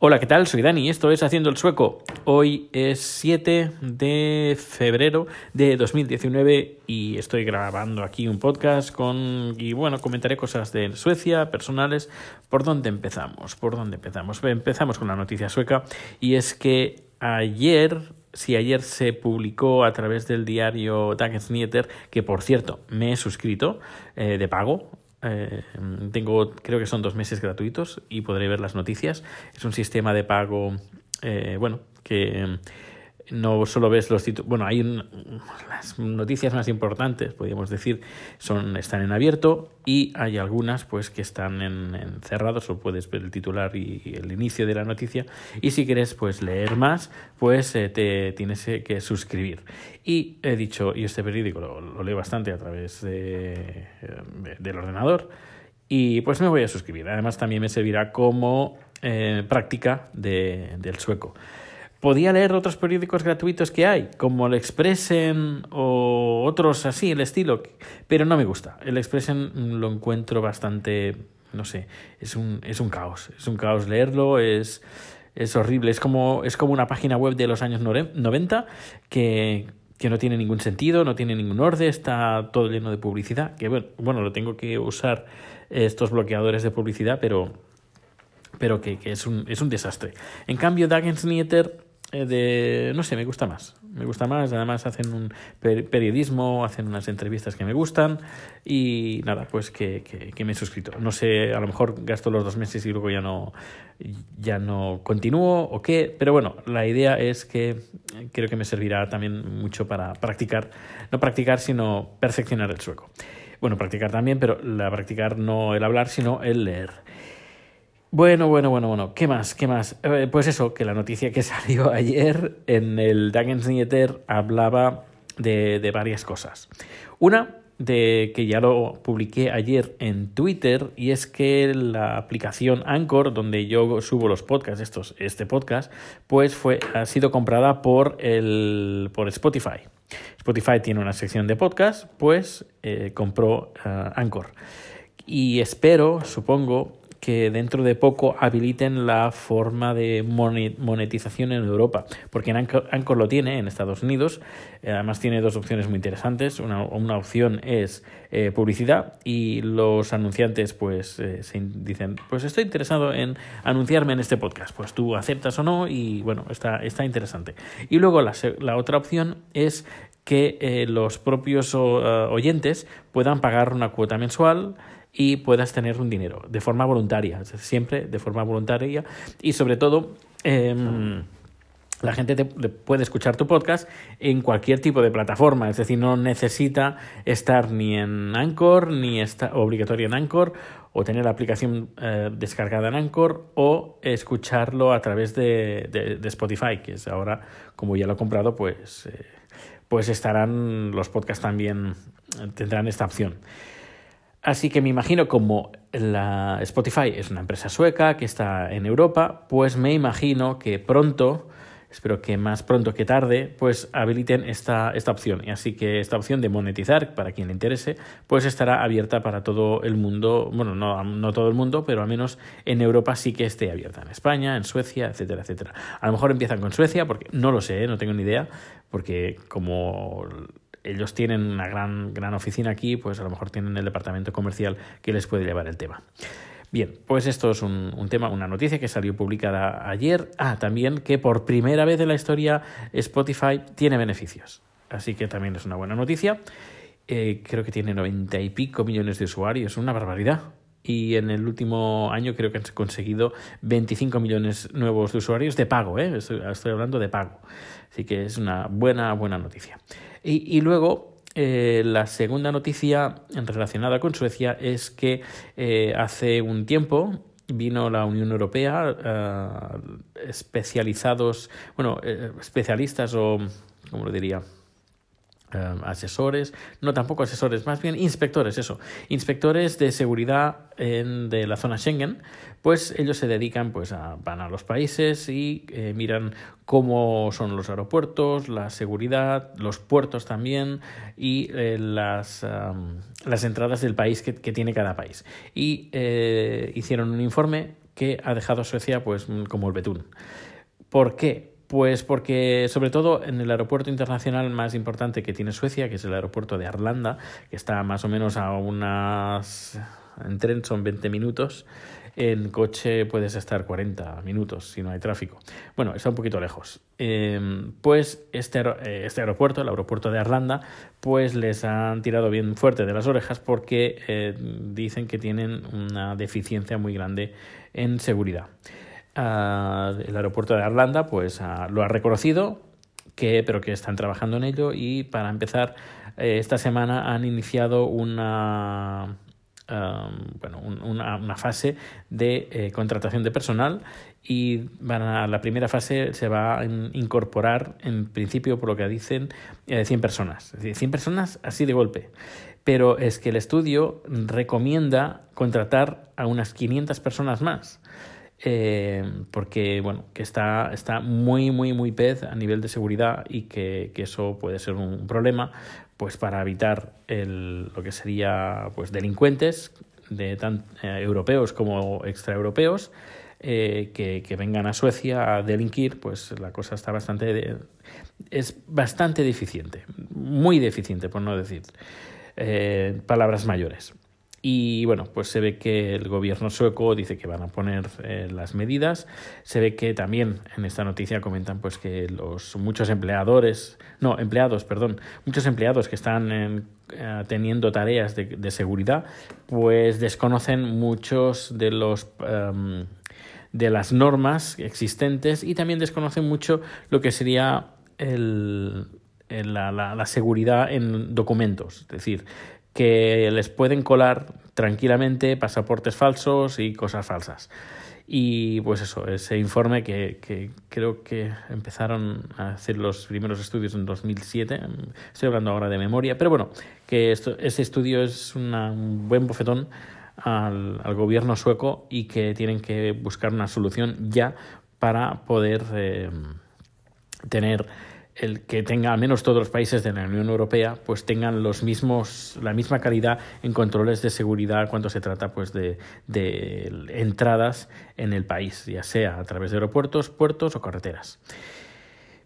Hola, ¿qué tal? Soy Dani, esto es Haciendo el Sueco. Hoy es 7 de febrero de 2019 y estoy grabando aquí un podcast con y bueno, comentaré cosas de Suecia, personales. ¿Por dónde empezamos? ¿Por dónde empezamos? Empezamos con la noticia sueca y es que ayer si ayer se publicó a través del diario Dagens Nyheter, que por cierto me he suscrito eh, de pago, eh, tengo, creo que son dos meses gratuitos y podré ver las noticias. Es un sistema de pago, eh, bueno, que no solo ves los títulos, bueno, hay las noticias más importantes, podríamos decir, son están en abierto y hay algunas pues que están en, cerrados o puedes ver el titular y, el inicio de la noticia y si quieres pues leer más, pues eh, te tienes que suscribir. Y he dicho, y este periódico lo, leo bastante a través de, del ordenador y pues me voy a suscribir. Además también me servirá como eh, práctica de, del sueco. Podía leer otros periódicos gratuitos que hay, como el Expressen o otros así, el estilo, pero no me gusta. El Expressen lo encuentro bastante, no sé, es un, es un caos. Es un caos leerlo, es, es horrible. Es como, es como una página web de los años 90 que, que no tiene ningún sentido, no tiene ningún orden, está todo lleno de publicidad. Que bueno, bueno lo tengo que usar estos bloqueadores de publicidad, pero pero que, que, es, un, es un desastre. En cambio, Dagens Nyheter eh, de no sé, me gusta más. Me gusta más, además hacen un periodismo, hacen unas entrevistas que me gustan y nada, pues que, que, me he suscrito. No sé, a lo mejor gasto los dos meses y luego ya no, ya no continúo o qué, pero bueno, la idea es que creo que me servirá también mucho para practicar, no practicar, sino perfeccionar el sueco. Bueno, practicar también, pero la practicar no el hablar, sino el leer. Bueno, bueno, bueno, bueno. ¿Qué más? ¿Qué más? Eh, pues eso, que la noticia que salió ayer en el Dagens Nyheter hablaba de, de varias cosas. Una, de que ya lo publiqué ayer en Twitter y es que la aplicación Anchor donde yo subo los podcasts estos este podcast pues fue ha sido comprada por el por Spotify Spotify tiene una sección de podcast pues eh, compró uh, Anchor y espero supongo que dentro de poco habiliten la forma de monetización en Europa, porque Anchor, lo tiene en Estados Unidos, eh, además tiene dos opciones muy interesantes, una, una opción es eh, publicidad y los anunciantes pues eh, se dicen, pues estoy interesado en anunciarme en este podcast, pues tú aceptas o no y bueno, está, está interesante. Y luego la, la otra opción es que los propios oyentes puedan pagar una cuota mensual y puedas tener un dinero de forma voluntaria, siempre de forma voluntaria y sobre todo... Em, la gente te, puede escuchar tu podcast en cualquier tipo de plataforma, es decir, no necesita estar ni en Anchor, ni está obligatorio en Anchor, o tener la aplicación eh, descargada en Anchor, o escucharlo a través de, de, Spotify, que es ahora, como ya lo he comprado, pues, eh, pues estarán los podcasts también, tendrán esta opción. Así que me imagino como la Spotify es una empresa sueca que está en Europa, pues me imagino que pronto, espero que más pronto que tarde, pues habiliten esta, esta opción. Y así que esta opción de monetizar, para quien le interese, pues estará abierta para todo el mundo, bueno, no, no todo el mundo, pero al menos en Europa sí que esté abierta, en España, en Suecia, etcétera, etcétera. A lo mejor empiezan con Suecia, porque no lo sé, no tengo ni idea, porque como ellos tienen una gran, gran oficina aquí, pues a lo mejor tienen el departamento comercial que les puede llevar el tema. Bien, pues esto es un, tema, una noticia que salió publicada ayer. Ah, también que por primera vez en la historia Spotify tiene beneficios. Así que también es una buena noticia. Eh, creo que tiene noventa y pico millones de usuarios, una barbaridad. Y en el último año creo que han conseguido 25 millones nuevos de usuarios de pago, ¿eh? estoy, hablando de pago. Así que es una buena, buena noticia. Y, luego, eh, la segunda noticia relacionada con Suecia es que eh, hace un tiempo vino la Unión Europea, eh, especializados, bueno, especialistas o, ¿cómo lo diría? Em, asesores, no tampoco asesores, más bien inspectores, eso, inspectores de seguridad en, de la zona Schengen, pues ellos se dedican, pues a, van a los países y eh, miran cómo son los aeropuertos, la seguridad, los puertos también y eh, las, las entradas del país que, que, tiene cada país. Y eh, hicieron un informe que ha dejado a Suecia pues como el betún. ¿Por qué? Pues porque, sobre todo, en el aeropuerto internacional más importante que tiene Suecia, que es el aeropuerto de Arlanda, que está más o menos a unas. En tren son 20 minutos, en coche puedes estar 40 minutos si no hay tráfico. Bueno, está un poquito lejos. Em, pues este, eh, este aeropuerto, el aeropuerto de Arlanda, pues les han tirado bien fuerte de las orejas porque eh, dicen que tienen una deficiencia muy grande en seguridad el aeropuerto de Arlanda pues lo ha reconocido, que, pero que están trabajando en ello y para empezar eh, esta semana han iniciado una, bueno, una, fase de eh, contratación de personal y van a, la primera fase se va a incorporar en principio por lo que dicen 100 eh, personas, es decir, 100 personas así de golpe. Pero es que el estudio recomienda contratar a unas 500 personas más. Eh, porque bueno, que está, está muy, muy, muy pez a nivel de seguridad y que, que eso puede ser un problema pues para evitar el, lo que sería pues delincuentes de tan eh, europeos como extraeuropeos eh, que, que, vengan a Suecia a delinquir, pues la cosa está bastante es bastante deficiente, muy deficiente por no decir eh, palabras mayores. Y bueno, pues se ve que el gobierno sueco dice que van a poner eh, las medidas. Se ve que también en esta noticia comentan pues que los muchos empleadores, no, empleados, perdón, muchos empleados que están eh, teniendo tareas de, de, seguridad, pues desconocen muchos de los um, de las normas existentes y también desconocen mucho lo que sería el, la, la, la seguridad en documentos. Es decir, que les pueden colar tranquilamente pasaportes falsos y cosas falsas. Y pues eso, ese informe que, creo que empezaron a hacer los primeros estudios en 2007, estoy hablando ahora de memoria, pero bueno, que ese estudio es un buen bofetón al, al, gobierno sueco y que tienen que buscar una solución ya para poder eh, tener el que tenga al menos todos los países de la Unión Europea pues tengan los mismos la misma calidad en controles de seguridad cuando se trata pues de, entradas en el país ya sea a través de aeropuertos puertos o carreteras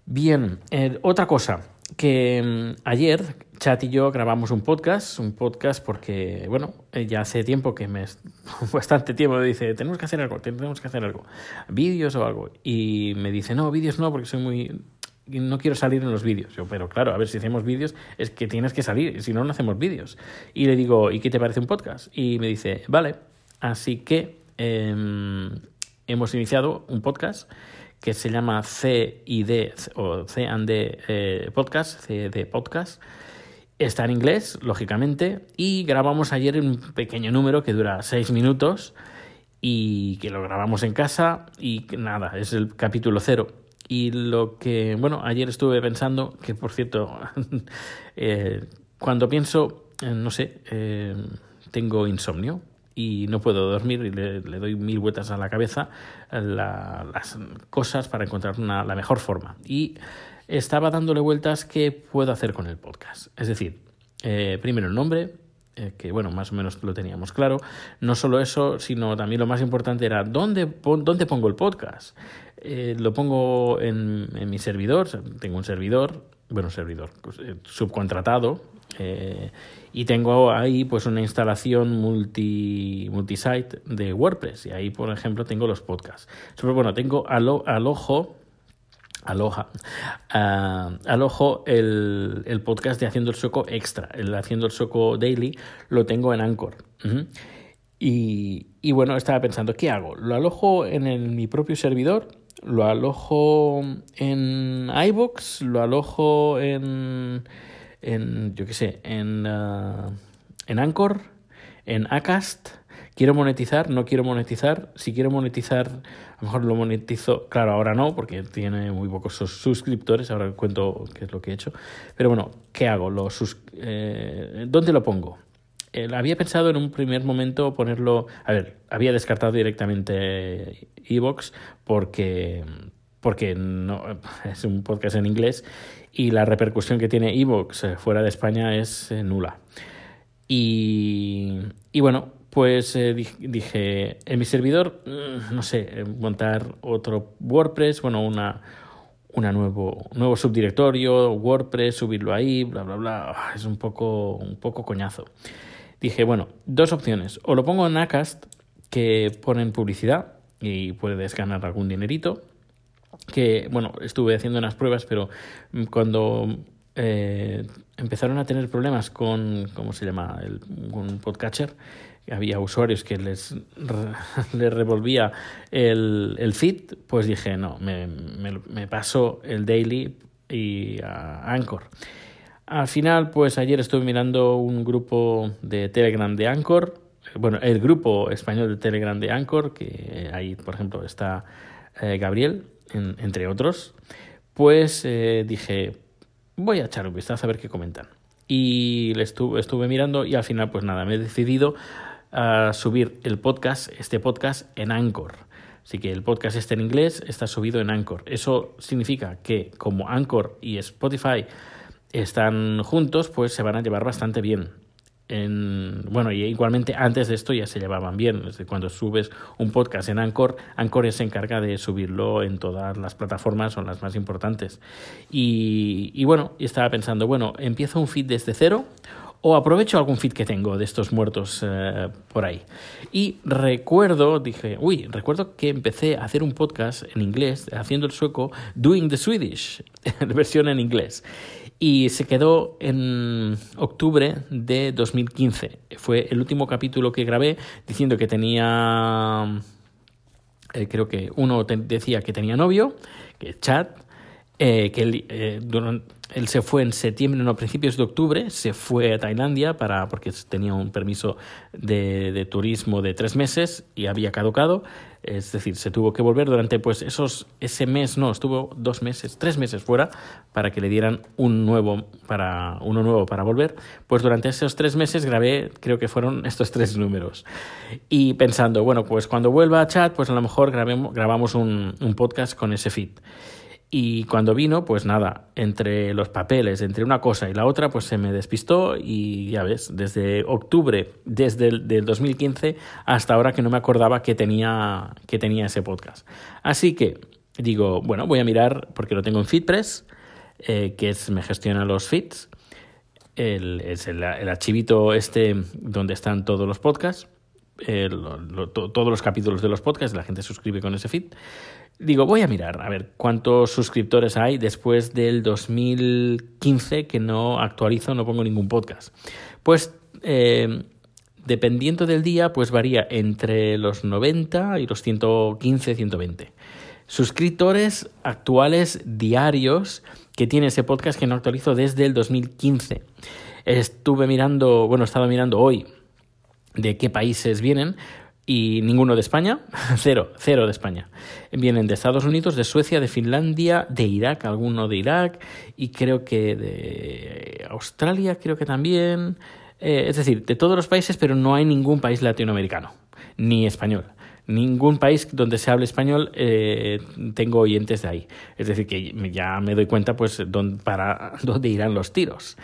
bien eh, otra cosa que mm, ayer Chat y yo grabamos un podcast, un podcast porque, bueno, eh, ya hace tiempo que me, bastante tiempo me dice, tenemos que hacer algo, tenemos que hacer algo, vídeos o algo. Y me dice, no, vídeos no, porque soy muy, no quiero salir en los vídeos. Yo, pero claro, a ver, si hacemos vídeos es que tienes que salir, si no, no hacemos vídeos. Y le digo, ¿y qué te parece un podcast? Y me dice, vale. Así que eh, hemos iniciado un podcast que se llama CID o C&D eh, Podcast, CID Podcast. Está en inglés, lógicamente, y grabamos ayer un pequeño número que dura seis minutos y que lo grabamos en casa y nada, es el capítulo cero y lo que, bueno, ayer estuve pensando, que por cierto, eh, cuando pienso, eh, no sé, eh, tengo insomnio y no puedo dormir y le, doy mil vueltas a la cabeza las cosas para encontrar una, la mejor forma. Y estaba dándole vueltas qué puedo hacer con el podcast. Es decir, primero el nombre, que bueno, más o menos lo teníamos claro. No solo eso, sino también lo más importante era dónde, dónde pongo el podcast. Eh, lo pongo en, en, mi servidor, tengo un servidor, bueno, servidor pues, eh, subcontratado, eh, y tengo ahí pues una instalación multi multisite de WordPress y ahí por ejemplo tengo los podcasts. Pero bueno, tengo al, al ojo Aloha. Uh, al ojo el, el, podcast de Haciendo el Sueco Extra, el Haciendo el Sueco Daily, lo tengo en Anchor. Y, y, bueno, estaba pensando, ¿qué hago? ¿Lo alojo en el, mi propio servidor lo alojo en iBox, lo alojo en, en yo qué sé, en, uh, en Anchor, en Acast. Quiero monetizar, no quiero monetizar. Si quiero monetizar, a lo mejor lo monetizo. Claro, ahora no, porque tiene muy pocos suscriptores. Ahora cuento qué es lo que he hecho. Pero bueno, ¿qué hago? Lo sus eh, ¿Dónde lo pongo? Eh, había pensado en un primer momento ponerlo. A ver, había descartado directamente Evox porque, porque no, es un podcast en inglés y la repercusión que tiene Evox eh, fuera de España es nula. Y, y, bueno, pues eh, dije, en mi servidor, mm, no sé, eh, montar otro WordPress, bueno, una, una nuevo, nuevo subdirectorio, WordPress, subirlo ahí, bla, bla, bla. Ah, es un poco, un poco coñazo. Dije, bueno, dos opciones. O lo pongo en Acast, que ponen publicidad y puedes ganar algún dinerito. Que, bueno, estuve haciendo unas pruebas, pero cuando eh, empezaron a tener problemas con, ¿cómo se llama? El, un podcatcher. Había usuarios que les, les revolvía el, el, feed, pues dije, no, me, me, me paso el daily y a Anchor. Al final, pues ayer estuve mirando un grupo de Telegram de Anchor, bueno, el grupo español de Telegram de Anchor, que ahí, por ejemplo, está eh, Gabriel, entre otros, pues eh, dije, voy a echar un vistazo a ver qué comentan. Y le estuve, estuve mirando y al final, pues nada, me he decidido a subir el podcast, este podcast, en Anchor. Así que el podcast está en inglés, está subido en Anchor. Eso significa que como Anchor y Spotify están juntos, pues se van a llevar bastante bien. En, bueno, y igualmente antes de esto ya se llevaban bien. Desde cuando subes un podcast en Anchor, Anchor se encarga de subirlo en todas las plataformas, son las más importantes. Y, y bueno, estaba pensando, bueno, empiezo un feed desde cero o aprovecho algún feed que tengo de estos muertos eh, por ahí. Y recuerdo, dije, uy, recuerdo que empecé a hacer un podcast en inglés, haciendo el sueco, Doing the Swedish, versión en inglés y se quedó en octubre de 2015. Fue el último capítulo que grabé diciendo que tenía, eh, creo que uno decía que tenía novio, que chat, eh, que él, eh, él se fue en septiembre, no, principios de octubre, se fue a Tailandia para, porque tenía un permiso de, de turismo de tres meses y había caducado es decir, se tuvo que volver durante pues esos ese mes, no, estuvo dos meses, tres meses fuera para que le dieran un nuevo para uno nuevo para volver. Pues durante esos tres meses grabé, creo que fueron estos tres números. Y pensando, bueno, pues cuando vuelva a chat, pues a lo mejor grabemos, grabamos un, un podcast con ese feed. Y cuando vino, pues nada, entre los papeles, entre una cosa y la otra, pues se me despistó y ya ves, desde octubre, desde el del 2015 hasta ahora que no me acordaba que tenía, que tenía ese podcast. Así que digo, bueno, voy a mirar porque lo tengo en FeedPress, eh, que es, me gestiona los feeds, el, es el, archivito este donde están todos los podcasts. Todos los capítulos de los podcasts, la gente suscribe con ese feed. Digo, voy a mirar a ver cuántos suscriptores hay después del 2015 que no actualizo, no pongo ningún podcast. Pues eh, dependiendo del día, pues varía entre los 90 y los 115, 120. Suscriptores actuales diarios que tiene ese podcast que no actualizo desde el 2015. Estuve mirando, bueno, he estado mirando hoy de qué países vienen, y ninguno de España, cero, cero de España. Vienen de Estados Unidos, de Suecia, de Finlandia, de Irak, alguno de Irak y creo que de Australia, creo que también. Eh, es decir, de todos los países, pero no hay ningún país latinoamericano, ni español. Ningún país donde se hable español eh, tengo oyentes de ahí. Es decir, que ya me doy cuenta pues para dónde irán los tiros.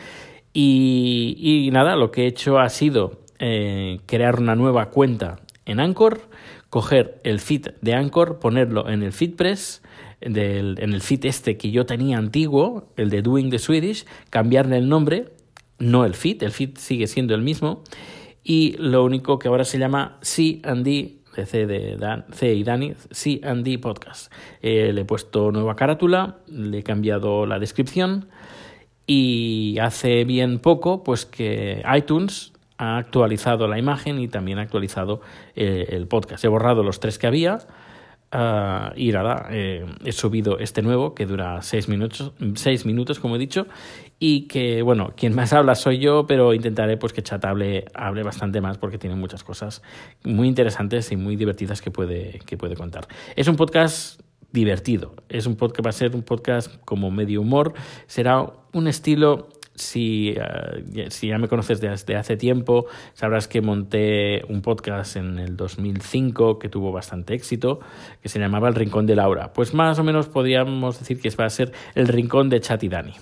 Y, y nada, lo que he hecho ha sido eh, crear una nueva cuenta en Anchor, coger el feed de Anchor, ponerlo en el FeedPress, del, en el feed este que yo tenía antiguo, el de Doing the Swedish, cambiarle el nombre, no el feed, el feed sigue siendo el mismo, y lo único que ahora se llama C and D, C, de Dan, C y Dani, C and D Podcast. Eh, le he puesto nueva carátula, le he cambiado la descripción, y hace bien poco, pues que iTunes ha actualizado la imagen y también ha actualizado eh, el podcast. He borrado los tres que había uh, y nada, eh, he subido este nuevo que dura seis minutos, seis minutos, como he dicho, y que, bueno, quien más habla soy yo, pero intentaré pues que Chat hable, hable bastante más porque tiene muchas cosas muy interesantes y muy divertidas que puede, que puede contar. Es un podcast divertido, es un podcast, va a ser un podcast como medio humor, será un estilo si, eh, si ya me conoces desde hace tiempo, sabrás que monté un podcast en el 2005 que tuvo bastante éxito, que se llamaba El Rincón de Laura. Pues más o menos podríamos decir que va a ser el rincón de Chat y Dani.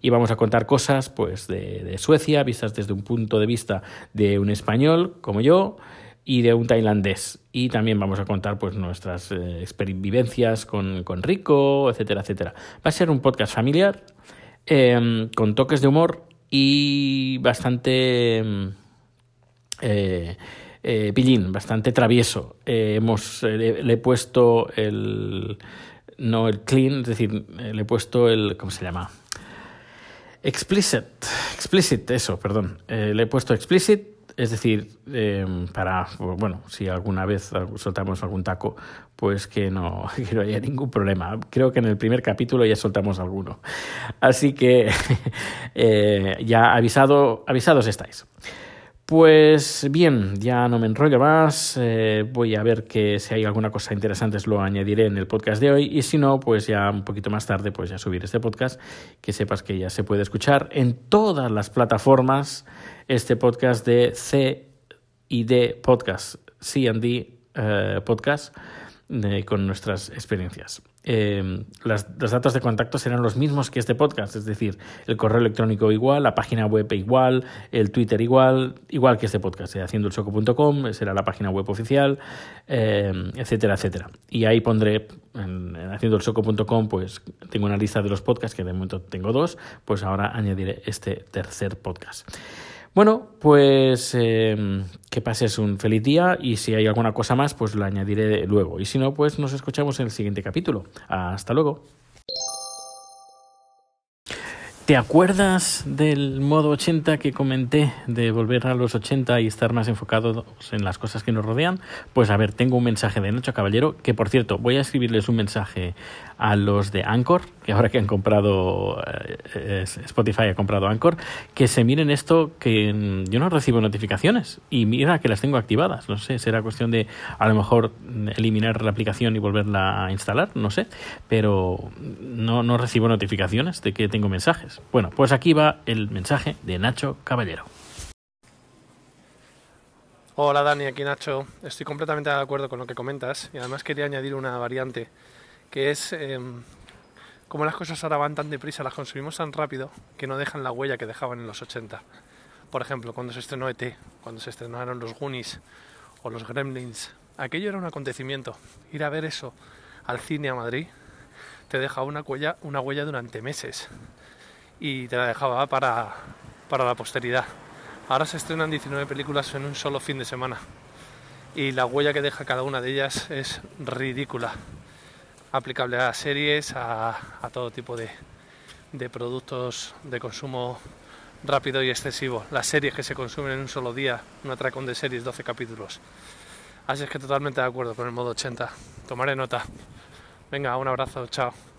Y vamos a contar cosas pues, de, de Suecia, vistas desde un punto de vista de un español como yo, y de un tailandés. Y también vamos a contar pues nuestras eh, con, con, Rico, etcétera, etcétera. Va a ser un podcast familiar, em, con toques de humor y bastante em, eh, eh, pillín, bastante travieso. hemos, le, he puesto el... No el clean, es decir, le he puesto el... ¿Cómo se llama? Explicit. Explicit, eso, perdón. le he puesto explicit es decir, em, para, bueno, si alguna vez soltamos algún taco, pues que no, que no haya ningún problema. Creo que en el primer capítulo ya soltamos alguno. Así que eh, ya avisado, avisados estáis. Pues bien, ya no me enrollo más. Eh, voy a ver que si hay alguna cosa interesante lo añadiré en el podcast de hoy. Y si no, pues ya un poquito más tarde, pues ya subir este podcast. Que sepas que ya se puede escuchar en todas las plataformas. Este podcast de C y D Podcast, C D eh, Podcast, con nuestras experiencias. Eh, los datos de contacto serán los mismos que este podcast, es decir, el correo electrónico igual, la página web igual, el Twitter igual, igual que este podcast, eh, haciendoelsoco.com será la página web oficial, eh, etcétera, etcétera. Y ahí pondré en, en haciendoelsoco.com, pues tengo una lista de los podcasts, que de momento tengo dos, pues ahora añadiré este tercer podcast. Bueno, pues eh, que pases un feliz día y si hay alguna cosa más, pues lo añadiré luego. Y si no, pues nos escuchamos en el siguiente capítulo. Hasta luego. ¿Te acuerdas del modo 80 que comenté de volver a los 80 y estar más enfocados en las cosas que nos rodean? Pues a ver, tengo un mensaje de Nacho Caballero, que por cierto, voy a escribirles un mensaje a los de Anchor, que ahora que han comprado eh, Spotify ha comprado Anchor, que se miren esto que yo no recibo notificaciones y mira que las tengo activadas. No sé, será cuestión de a lo mejor eliminar la aplicación y volverla a instalar, no sé, pero no, no recibo notificaciones de que tengo mensajes. Bueno, pues aquí va el mensaje de Nacho Caballero. Hola Dani, aquí Nacho. Estoy completamente de acuerdo con lo que comentas y además quería añadir una variante que es em, como las cosas ahora van tan deprisa, las consumimos tan rápido que no dejan la huella que dejaban en los 80. Por ejemplo, cuando se estrenó ET, cuando se estrenaron los Goonies o los Gremlins, aquello era un acontecimiento. Ir a ver eso al cine a Madrid te deja una huella, una huella durante meses y te la dejaba para, para la posteridad. Ahora se estrenan 19 películas en un solo fin de semana y la huella que deja cada una de ellas es ridícula aplicable a series, a, todo tipo de, de, productos de consumo rápido y excesivo. Las series que se consumen en un solo día, un atracón de series, 12 capítulos. Así es que totalmente de acuerdo con el modo 80. Tomaré nota. Venga, un abrazo, chao.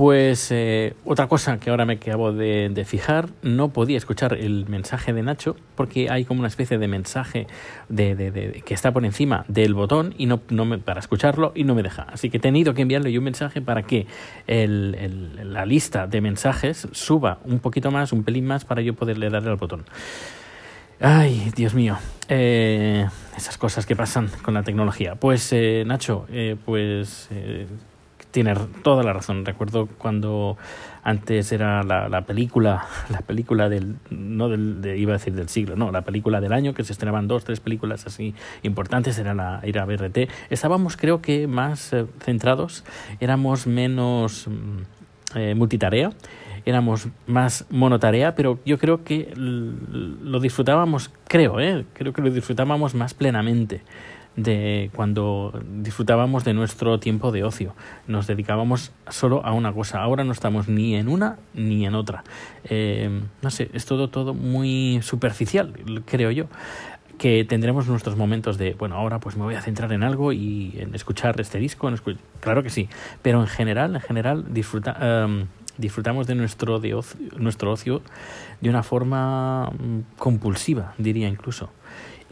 Pues eh, otra cosa que ahora me acabo de, fijar, no podía escuchar el mensaje de Nacho porque hay como una especie de mensaje de, que está por encima del botón y no, me, para escucharlo y no me deja. Así que he tenido que enviarle un mensaje para que la lista de mensajes suba un poquito más, un pelín más para yo poderle darle al botón. Ay, Dios mío. Eh, esas cosas que pasan con la tecnología. Pues eh, Nacho, pues tiene toda la razón. Recuerdo cuando antes era la, la película, la película del, no del, iba a decir del siglo, no, la película del año, que se estrenaban dos, tres películas así importantes, era la, ir a BRT. Estábamos creo que más eh, centrados, éramos menos mm, eh, multitarea, éramos más monotarea, pero yo creo que lo disfrutábamos, creo, eh, creo que lo disfrutábamos más plenamente de cuando disfrutábamos de nuestro tiempo de ocio. Nos dedicábamos solo a una cosa. Ahora no estamos ni en una ni en otra. Eh, no sé, es todo, todo muy superficial, creo yo que tendremos nuestros momentos de, bueno, ahora pues me voy a centrar en algo y en escuchar este disco, claro que sí, pero en general, en general disfruta, em, disfrutamos de nuestro, de nuestro ocio de una forma mm, compulsiva, diría incluso.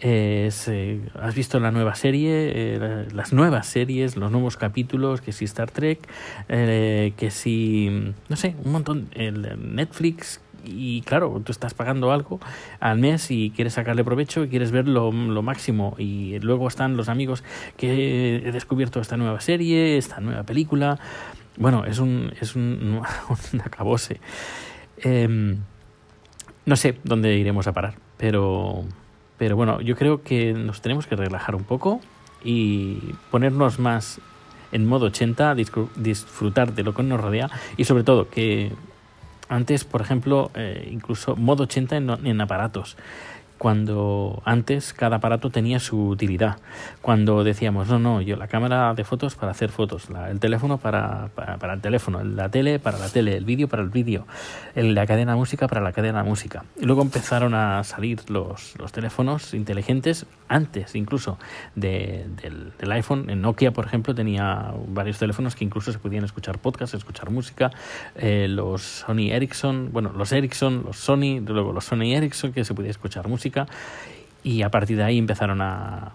Eh, has visto la nueva serie, eh, las nuevas series, los nuevos capítulos, que si Star Trek, eh, que si, no sé, un montón, Netflix, y claro, tú estás pagando algo al mes y quieres sacarle provecho y quieres ver lo, máximo. Y luego están los amigos que he descubierto esta nueva serie, esta nueva película. Bueno, es un, es un, un em, no sé dónde iremos a parar, pero Pero bueno, yo creo que nos tenemos que relajar un poco y ponernos más en modo 80, disfrutar de lo que nos rodea y sobre todo que antes, por ejemplo, eh, incluso modo 80 en aparatos cuando antes cada aparato tenía su utilidad. Cuando decíamos, no, no, yo la cámara de fotos para hacer fotos, el teléfono para, para, el teléfono, la tele para la tele, el vídeo para el vídeo, la cadena música para la cadena música. Y luego empezaron a salir los, los teléfonos inteligentes antes incluso de, del, del, iPhone. En Nokia, por ejemplo, tenía varios teléfonos que incluso se podían escuchar podcasts, escuchar música. Eh, los Sony Ericsson, bueno, los Ericsson, los Sony, luego los Sony Ericsson que se podía escuchar música y a partir de ahí empezaron a,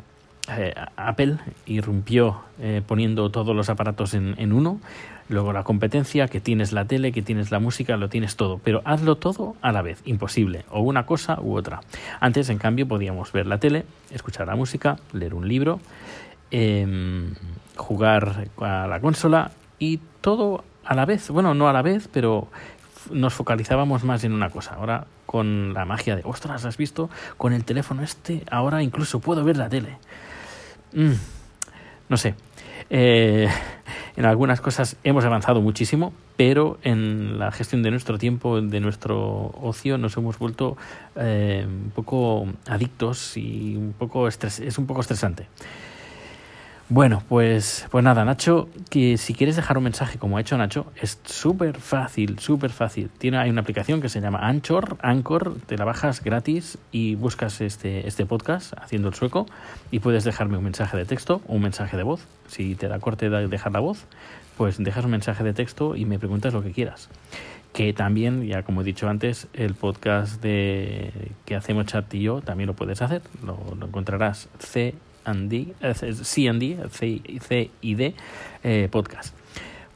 eh, Apple irrumpió eh, poniendo todos los aparatos en, en, uno, luego la competencia, que tienes la tele, que tienes la música, lo tienes todo, pero hazlo todo a la vez, imposible, o una cosa u otra. Antes, en cambio, podíamos ver la tele, escuchar la música, leer un libro, em, jugar a la consola y todo a la vez, bueno, no a la vez, pero nos focalizábamos más en una cosa. Ahora con la magia de, ostras, ¿has visto? Con el teléfono este, ahora incluso puedo ver la tele. Mm, no sé. Eh, en algunas cosas hemos avanzado muchísimo, pero en la gestión de nuestro tiempo, de nuestro ocio, nos hemos vuelto eh, un poco adictos y un poco estres es un poco estresante. Bueno, pues, pues nada, Nacho, que si quieres dejar un mensaje como ha hecho Nacho, es súper fácil, súper fácil. Tiene, hay una aplicación que se llama Anchor, Anchor, te la bajas gratis y buscas este, este podcast, Haciendo el Sueco, y puedes dejarme un mensaje de texto un mensaje de voz. Si te da corte de dejar la voz, pues dejas un mensaje de texto y me preguntas lo que quieras. Que también, ya como he dicho antes, el podcast de que hacemos Chat y yo también lo puedes hacer. Lo, lo encontrarás C C&D, C&D eh, podcast.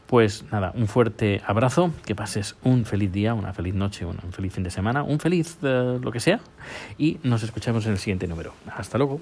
Pues nada, un fuerte abrazo, que pases un feliz día, una feliz noche, un feliz fin de semana, un feliz eh, lo que sea, y nos escuchamos en el siguiente número. Hasta luego.